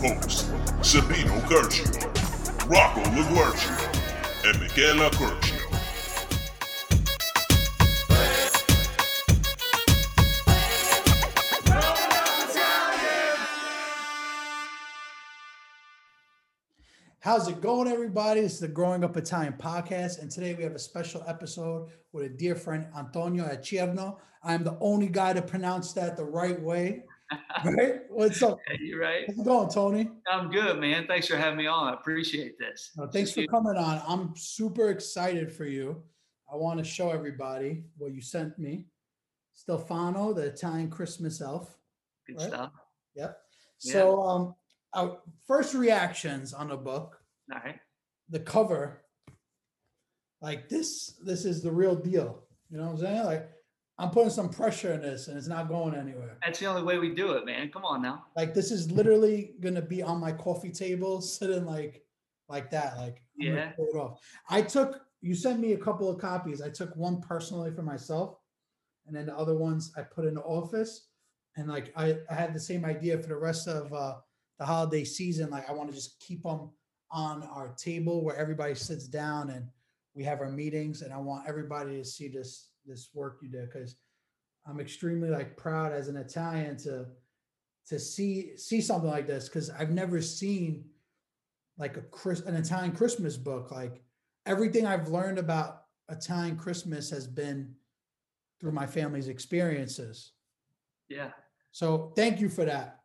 hosts, Sabino Curcio, Rocco LaGuercio, and Michaela Curcio. How's it going, everybody? This is the Growing Up Italian podcast, and today we have a special episode with a dear friend, Antonio Acierno. I'm the only guy to pronounce that the right way. Right? What's up? You right? How's it going, Tony? I'm good, man. Thanks for having me on. I appreciate this. Uh, thanks for coming on. I'm super excited for you. I want to show everybody what you sent me. Stelfano, the Italian Christmas elf. Good right? stuff. Yep. Yeah. So, um, our first reactions on the book. All right. the cover like this this is the real deal you know what i'm saying like i'm putting some pressure in this and it's not going anywhere That's the only way we do it, man. Come on now. like this is literally gonna be on my coffee table sitting like like that like I'm Yeah. pull it off i took you sent me a couple of copies i took one personally for myself and then the other ones i put in the office and like i, I had the same idea for the rest of uh the holiday season like i want to just keep them on our table where everybody sits down and we have our meetings and i want everybody to see this this work you did because i'm extremely like proud as an italian to to see see something like this because i've never seen like a Chris an italian christmas book like everything i've learned about italian christmas has been through my family's experiences Yeah. so thank you for that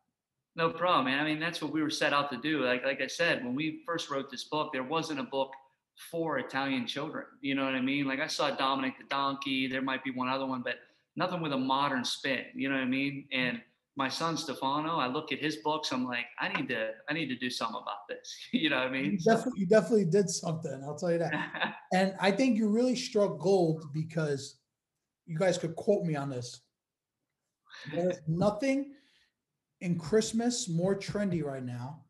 No problem, man. I mean, that's what we were set out to do. Like, like I said, when we first wrote this book, there wasn't a book for Italian children. You know what I mean? Like I saw Dominic the Donkey. There might be one other one, but nothing with a modern spin. You know what I mean? And my son Stefano, I look at his books. I'm like, I need to, I need to do something about this. you know what I you mean? definitely, you definitely did something i'll tell you that And I think you really struck gold because you guys could quote me on this. There's nothing in Christmas more trendy right now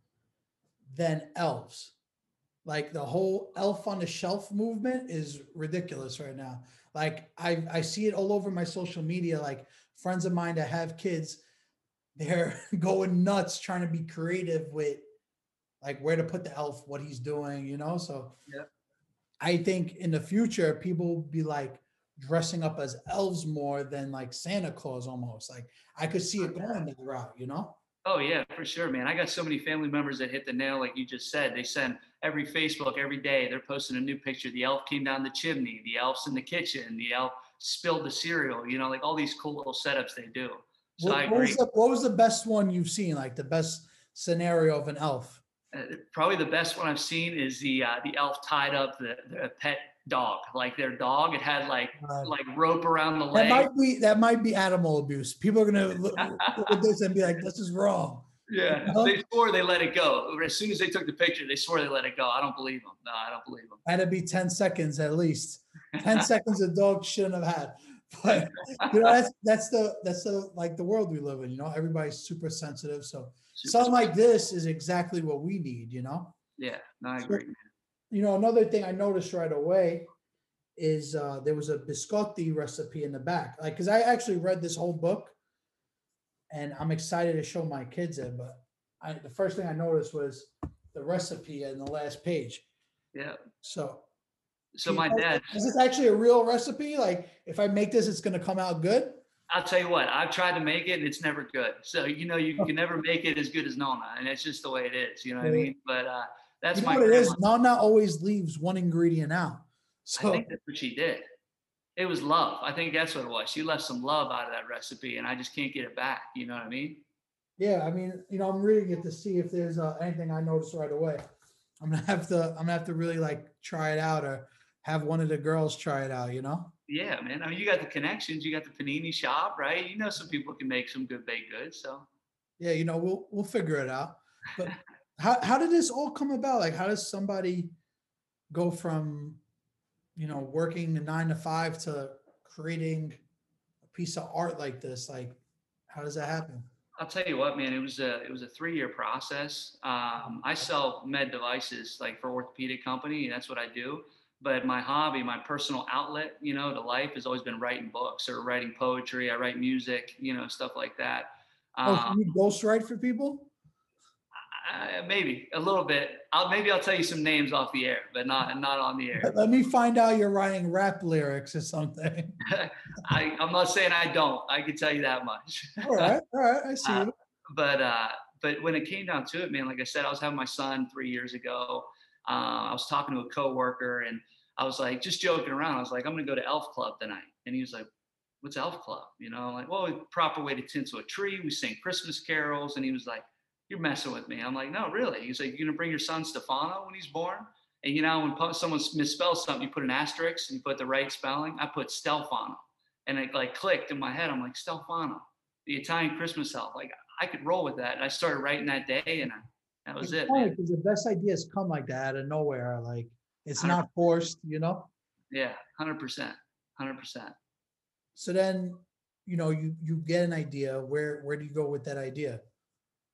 than elves. Like the whole elf on the shelf movement is ridiculous right now. Like I I see it all over my social media. Like friends of mine that have kids, they're going nuts trying to be creative with like where to put the elf, what he's doing, you know. So I think in the future, people will be like dressing up as elves more than like Santa Claus almost. Like I could see it going that route, you know? Oh yeah, for sure, man. I got so many family members that hit the nail, like you just said. They send every Facebook every day. They're posting a new picture. The elf came down the chimney. The elf's in the kitchen. The elf spilled the cereal. You know, like all these cool little setups they do. So I What, what was the, what was the best one you've seen? Like the best scenario of an elf? Uh, probably the best one I've seen is the uh, the elf tied up the, the pet dog, like their dog. It had like Uh, like rope around the leg. that might be that might be animal abuse. People are gonna look, look at this and be like, "This is wrong." yeah, they swore they let it go. As soon as they took the picture, they swore they let it go. I don't believe them. No, I don't believe them. Had to be ten seconds at least. Ten seconds a dog shouldn't have had. But you know that's that's the that's the like the world we live in. You know, everybody's super sensitive. So something like this is exactly what we need. You know. yeah, no, I So- agree. You know, another thing I noticed right away is uh, there was a biscotti recipe in the back. Like, because I actually read this whole book, and I'm excited to show my kids it. But I, the first thing I noticed was the recipe in the last page. Yeah. So, So my us, dad, is this actually a real recipe? Like, if I make this, it's going to come out good. I'll tell you what, I've tried to make it and it's never good. So, you know, you can never make it as good as Nonna. And it's just the way it is. You know what I mean? But uh, that's you know my what it is? grandma. Nana always leaves one ingredient out. I So, think that's what she did. It was love. I think that's what it was. She left some love out of that recipe, and I just can't get it back. You know what I mean? Yeah, I mean, you know, I'm reading it to see if there's uh, anything I noticed right away. I'm gonna have to, I'm gonna have to really like try it out or have one of the girls try it out. You know? Yeah, man. I mean, you got the connections. You got the panini shop, right? You know, some people can make some good baked goods. So Yeah, you know, we'll we'll figure it out. But how how did this all come about? Like, how does somebody go from, you know, working a nine to five to creating a piece of art like this? Like, how does that happen? I'll tell you what, man. It was a it was a three year process. Um, I sell med devices like for orthopedic company, and that's what I do. But my hobby, my personal outlet, you know, to life has always been writing books or writing poetry. I write music, you know, stuff like that. Oh, Um, can you ghostwrite for people? Uh, maybe a little bit. I'll maybe I'll tell you some names off the air, but not not on the air. Let me find out you're writing rap lyrics or something. I, I'm not saying I don't. I can tell you that much. All right, all right, I see. Uh, but uh, but when it came down to it, man, like I said, I was having my son three years ago. Uh, I was talking to a coworker, and I was like, just joking around. I was like, I'm gonna go to Elf Club tonight, and he was like, What's Elf Club? You know, I'm like, well, proper way to tinsel a tree. We sing Christmas carols, and he was like, You're messing with me. I'm like, No, really. He's like, You're gonna bring your son Stefano when he's born? And you know, when someone misspells something, you put an asterisk and you put the right spelling. I put Stelfano, and it like clicked in my head. I'm like, Stelfano, the Italian Christmas elf. Like I could roll with that. And I started writing that day, and I, that was It's it. man. because the best ideas come like that out of nowhere. Like it's not forced, you know. Yeah, hundred percent, hundred percent. So then, you know, you you get an idea. Where where do you go with that idea?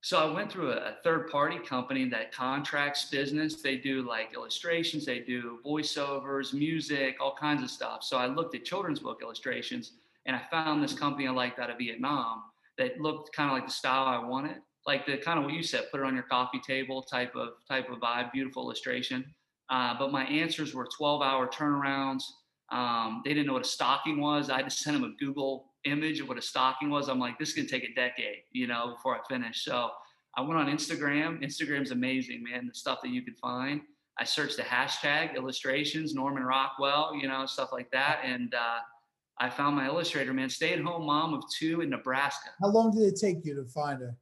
So I went through a, a third party company that contracts business. They do like illustrations, they do voiceovers, music, all kinds of stuff. So I looked at children's book illustrations and I found this company I liked out of Vietnam that looked kind of like the style I wanted. Like the kind of what you said, put it on your coffee table type of type of vibe, beautiful illustration. Uh, but my answers were 12 hour turnarounds. Um, they didn't know what a stocking was. I had to send them a Google image of what a stocking was. I'm like, this is gonna take a decade, you know, before I finish. So I went on Instagram. Instagram's amazing, man. The stuff that you could find. I searched the hashtag illustrations, Norman Rockwell, you know, stuff like that, and uh, I found my illustrator, man. Stay-at-home mom of two in Nebraska. How long did it take you to find her?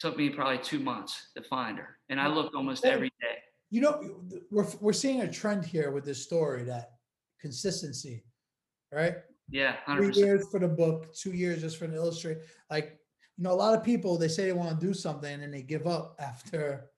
Took me probably two months to find her, and I looked almost every day. You know, we're we're seeing a trend here with this story that consistency, right? Yeah, hundred Three percent. years for the book, two years just for an illustrate. Like, you know, a lot of people they say they want to do something and they give up after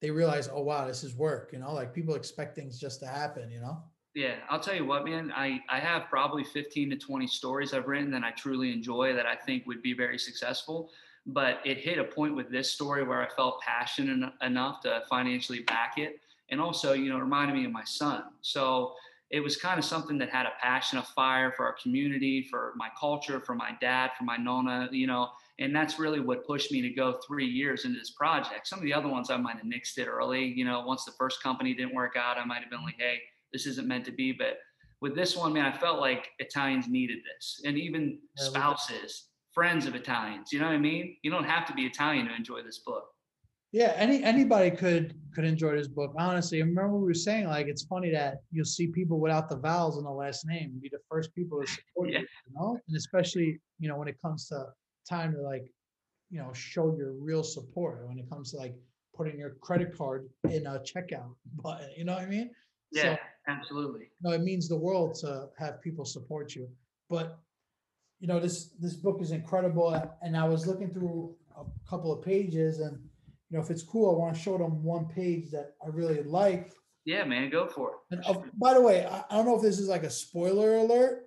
they realize, oh wow, this is work. You know, like people expect things just to happen. You know. Yeah, I'll tell you what, man. I I have probably fifteen to twenty stories I've written that I truly enjoy that I think would be very successful. But it hit a point with this story where I felt passionate enough to financially back it, and also, you know, it reminded me of my son. So it was kind of something that had a passion, a fire for our community, for my culture, for my dad, for my nonna, you know, and that's really what pushed me to go three years into this project. Some of the other ones I might have nixed it early, you know, once the first company didn't work out, I might have been like, hey, this isn't meant to be. But with this one, man, I felt like Italians needed this, and even spouses, friends of Italians. You know what I mean? You don't have to be Italian to enjoy this book. Yeah, any anybody could could enjoy this book. Honestly, I remember we were saying like it's funny that you'll see people without the vowels in the last name be the first people to support Yeah. you, you know, and especially you know when it comes to time to like, you know, show your real support when it comes to like putting your credit card in a checkout button. You know what I mean? So, Yeah, absolutely. you know, it means the world to have people support you. But you know, this this book is incredible, and I was looking through a couple of pages, and you know, if it's cool, I want to show them one page that I really like. Yeah, man, go for And it. uh, by the way, I, I don't know if this is like a spoiler alert,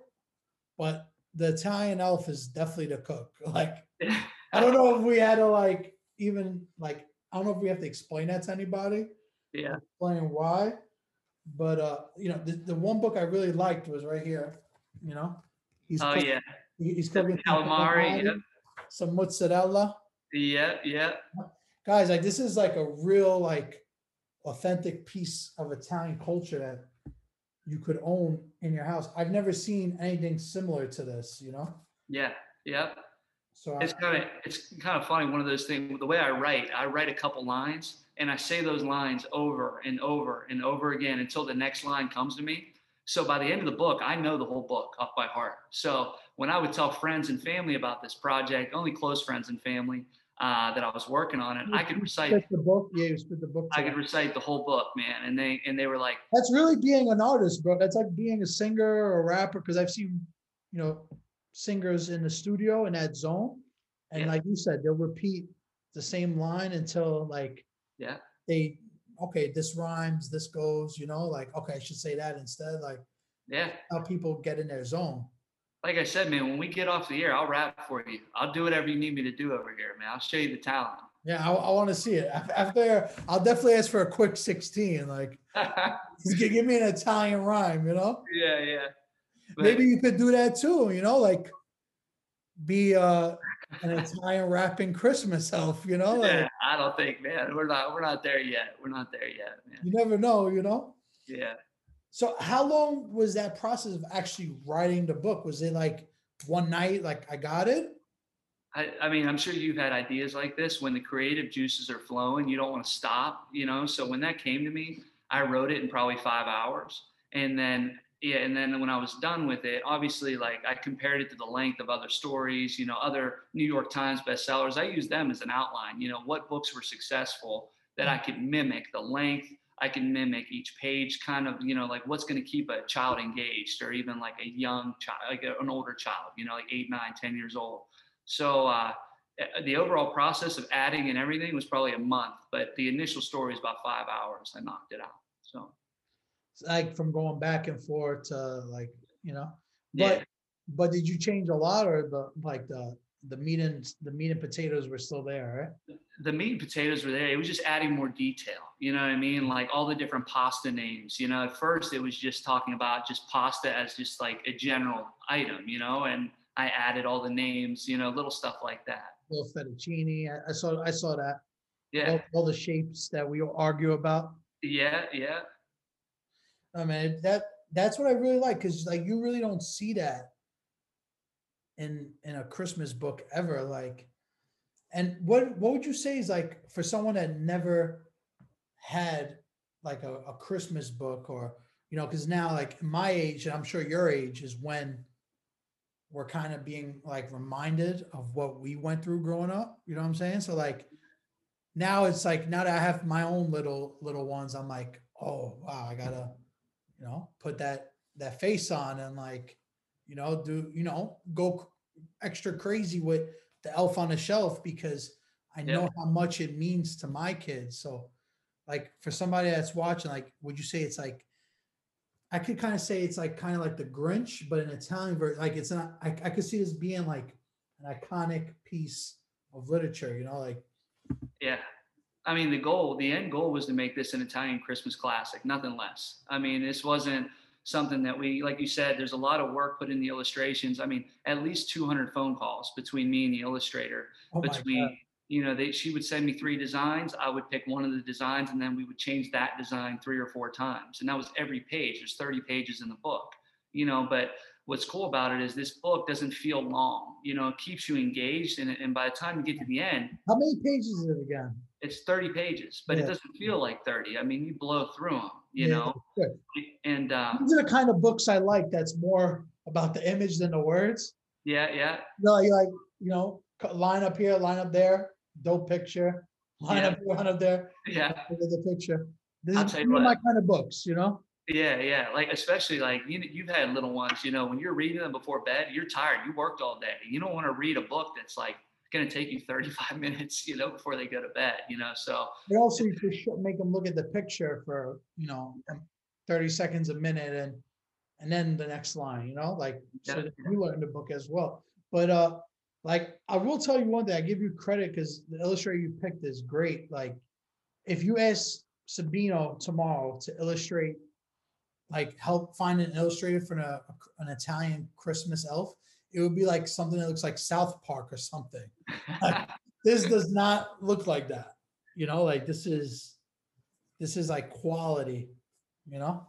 but the Italian elf is definitely the cook. Like, I don't know if we had to like even like I don't know if we have to explain that to anybody yeah, explain why. But uh, you know, the, the one book I really liked was right here. You know, he's oh cook- yeah, he's cooking some calamari, calamari, some mozzarella. yeah, yeah. Guys, like this is like a real like authentic piece of Italian culture that you could own in your house. I've never seen anything similar to this. You know, Yeah, yeah. so I, It's kind of it's kind of funny. One of those things. The way I write, I write a couple lines, and I say those lines over and over and over again until the next line comes to me. So by the end of the book, I know the whole book off by heart. So when I would tell friends and family about this project, only close friends and family uh, that I was working on it, I could recite. the book. Yeah, you the book. I could recite the whole book, man, and they and they were like, That's really being an artist, bro. That's like being a singer or a rapper. Because I've seen, you know, singers in the studio in that zone, and Yeah. like you said, they'll repeat the same line until like yeah, they, okay, this rhymes, this goes. You know, like okay, I should say that instead. Like yeah. how people get in their zone. Like I said, man, when we get off the air, I'll rap for you. I'll do whatever you need me to do over here, man. I'll show you the talent. Yeah, I, I want to see it. After, I'll definitely ask for a quick sixteen. Like, give me an Italian rhyme. You know. yeah, yeah. But- maybe you could do that too you know like be uh an italian rapping christmas elf you know like yeah, I don't think, man. We're not. We're not there yet. We're not there yet, man. You never know, you know. Yeah. So how long was that process of actually writing the book? Was it like one night, like I got it? I, I mean, I'm sure you've had ideas like this when the creative juices are flowing, you don't want to stop, you know? So when that came to me, I wrote it in probably five hours. And then, yeah, and then when I was done with it, obviously, like I compared it to the length of other stories, you know, other New York Times bestsellers. I used them as an outline, you know, what books were successful that hmm. I could mimic the length. I can mimic each page, kind of, you know, like what's going to keep a child engaged or even like a young child, like an older child, you know, like eight, nine, ten years old. So uh, the overall process of adding and everything was probably a month, but the initial story is about five hours. I knocked it out. So It's like from going back and forth to like, you know, yeah, but but did you change a lot or the like the the meat and the meat and potatoes were still there, right? the meat and potatoes were there. It was just adding more detail. You know what I mean? Like all the different pasta names. You know, at first it was just talking about just pasta as just like a general item. You know, and I added all the names. You know, little stuff like that. Little fettuccine. I, I saw I saw that. Yeah, All, all the shapes that we argue about. yeah, yeah. I mean that that's what I really like because like you really don't see that in in a Christmas book ever. Like, and what what would you say is like for someone that never had like a, a Christmas book or you know because now like my age and I'm sure your age is when we're kind of being like reminded of what we went through growing up. You know what I'm saying? So like now it's like now that I have my own little little ones, I'm like, oh wow, I gotta you know put that that face on and like you know do you know go extra crazy with the elf on the shelf because i Yeah. know how much it means to my kids so like for somebody that's watching like would you say it's like i could kind of say it's like kind of like the grinch but in italian version like it's not I, I could see this being like an iconic piece of literature you know like Yeah. I mean, the goal, the end goal was to make this an Italian Christmas classic, nothing less. I mean, this wasn't something that we, like you said, there's a lot of work put in the illustrations. I mean, at least 200 phone calls between me and the illustrator. oh between, you know, they, she would send me three designs. I would pick one of the designs and then we would change that design three or four times. And that was every page. There's 30 pages in the book, you know, but what's cool about it is this book doesn't feel long, you know, it keeps you engaged. And, and by the time you get to the end, how many pages is it again it's 30 pages, but Yeah. it doesn't feel like 30. I mean, you blow through them, you Yeah, know, good. and uh, these are the kind of books i like that's more about the image than the words yeah, yeah, No, you like, you know, line up here, line up there, dope picture, line Yeah. up here, line up there, yeah, the picture. This I'll is these are my kind of books, you know? yeah, yeah. Like, especially like you, you've had little ones, you know, when you're reading them before bed, you're tired, you worked all day. You don't want to read a book that's like going to take you 35 minutes, you know, before they go to bed, you know, so But also you make them look at the picture for, you know, um, thirty seconds a minute and, and then the next line, you know, like, so Yeah. you learn the book as well. But, uh, like, I will tell you one thing, I give you credit because the illustrator you picked is great. Like, if you ask Sabino tomorrow to illustrate, like, help find an illustrator for a, an Italian Christmas elf, it would be like something that looks like South Park or something. This does not look like that. You know, like this is, this is like quality, you know?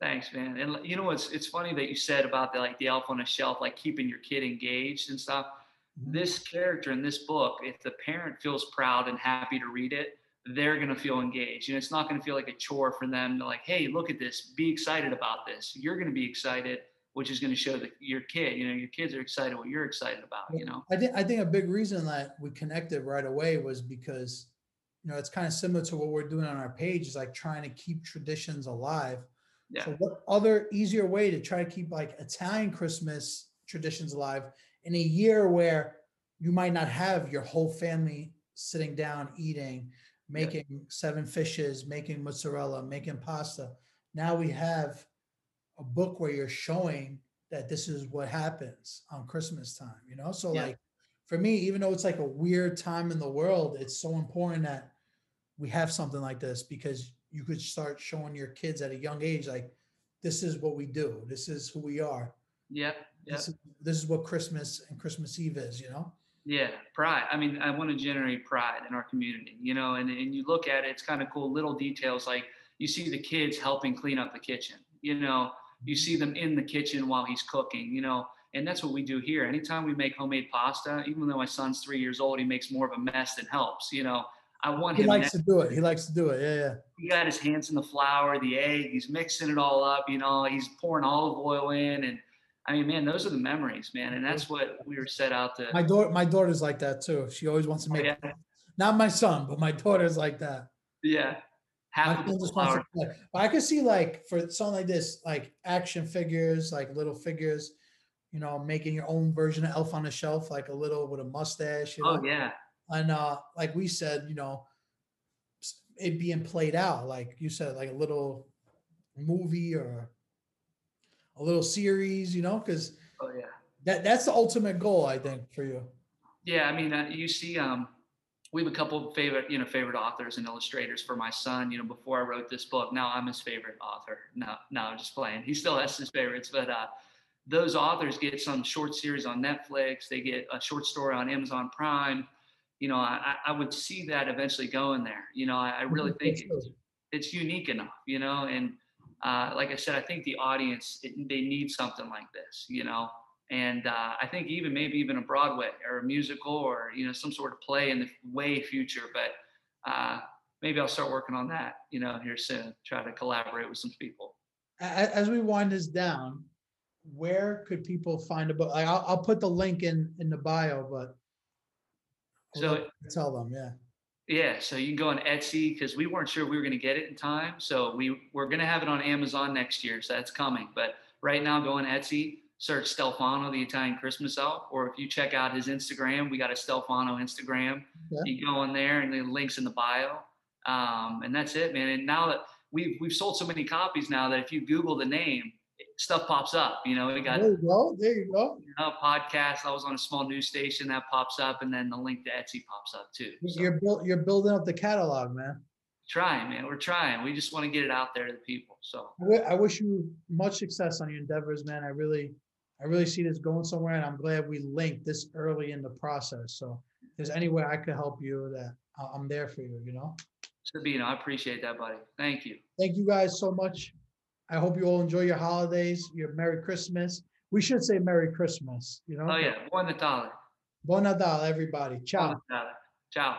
Thanks, man. And you know what's it's funny that you said about the like the elf on a shelf, like keeping your kid engaged and stuff. Mhm. This character in this book, if the parent feels proud and happy to read it, they're gonna feel engaged. And it's not gonna feel like a chore for them to like, hey, look at this, be excited about this. You're gonna be excited, which is gonna show that your kid, you know, your kids are excited what you're excited about, you know. I think I think a big reason that we connected right away was because you know it's kind of similar to what we're doing on our page is like trying to keep traditions alive. Yeah. So what other easier way to try to keep like Italian Christmas traditions alive in a year where you might not have your whole family sitting down eating, making seven fishes, making mozzarella, making pasta. Now we have a book where you're showing that this is what happens on Christmas time, you know? So Yeah. like for me, even though it's like a weird time in the world, it's so important that we have something like this because you could start showing your kids at a young age like this is what we do. This is who we are. Yeah, yeah. This is this is what Christmas and Christmas Eve is, you know? Yeah, pride. I mean, I want to generate pride in our community, you know, and, and you look at it, it's kind of cool little details like you see the kids helping clean up the kitchen, you know, you see them in the kitchen while he's cooking, you know, and that's what we do here. Anytime we make homemade pasta, even though my son's three years old, he makes more of a mess than helps, you know. I want He him. He likes to do it. He likes to do it. Yeah, yeah. he got his hands in the flour, the egg, he's mixing it all up, you know, he's pouring olive oil in. And I mean, man, those are the memories, man. And that's what we were set out to. My daughter, my daughter's like that too. She always wants to Oh, make. yeah. Not my son, but my daughter's like that. Yeah. Half of the just wants flour. to play. But I could see like for something like this, like action figures, like little figures. You know, making your own version of Elf on the Shelf, like a little with a mustache. You know? Oh, yeah. and uh like we said you know it being played out like you said like a little movie or a little series you know because Oh, yeah. that that's the ultimate goal i think for you Yeah, I mean, uh, you see, um, we have a couple of favorite, you know, favorite authors and illustrators for my son. You know, before I wrote this book, now I'm his favorite author. No, no, I'm just playing. He still has his favorites, but uh, those authors get some short series on Netflix. They get a short story on Amazon Prime. You know, I, I would see that eventually going there. You know, I, I really think it's, it's unique enough. You know, and uh, like I said, I think the audience it, they need something like this. You know, and uh, I think even maybe even a Broadway or a musical or you know some sort of play in the way future. But uh, maybe I'll start working on that. You know, here soon. Try to collaborate with some people. As we wind this down where could people find a book I'll, I'll put the link in in the bio but So- tell them yeah Yeah, so you can go on Etsy because we weren't sure we were going to get it in time. So we we're going to have it on Amazon next year, so that's coming. But right now, go on Etsy, search Stelfano, the Italian Christmas elf, or if you check out his Instagram, we got a Stelfano Instagram. Yeah. You go on there, and the links in the bio, um, and that's it, man. And now that we've we've sold so many copies now that if you Google the name, stuff pops up. You know, we got there you go there you go a podcast. I was on a small news station that pops up, and then the link to Etsy pops up too. So- you're built you're building up the catalog man trying, man. We're trying. We just want to get it out there to the people. So I wish you much success on your endeavors, man. I really, I really see this going somewhere, and I'm glad we linked this early in the process. So, if there's any way I could help you, that I'm there for you. You know. Sabino, I appreciate that, buddy. Thank you. Thank you guys so much. I hope you all enjoy your holidays, your Merry Christmas. We should say Merry Christmas. You know. Oh yeah, Buon Natale. Bon Nadal, everybody. Buon Ciao. Natale. Ciao.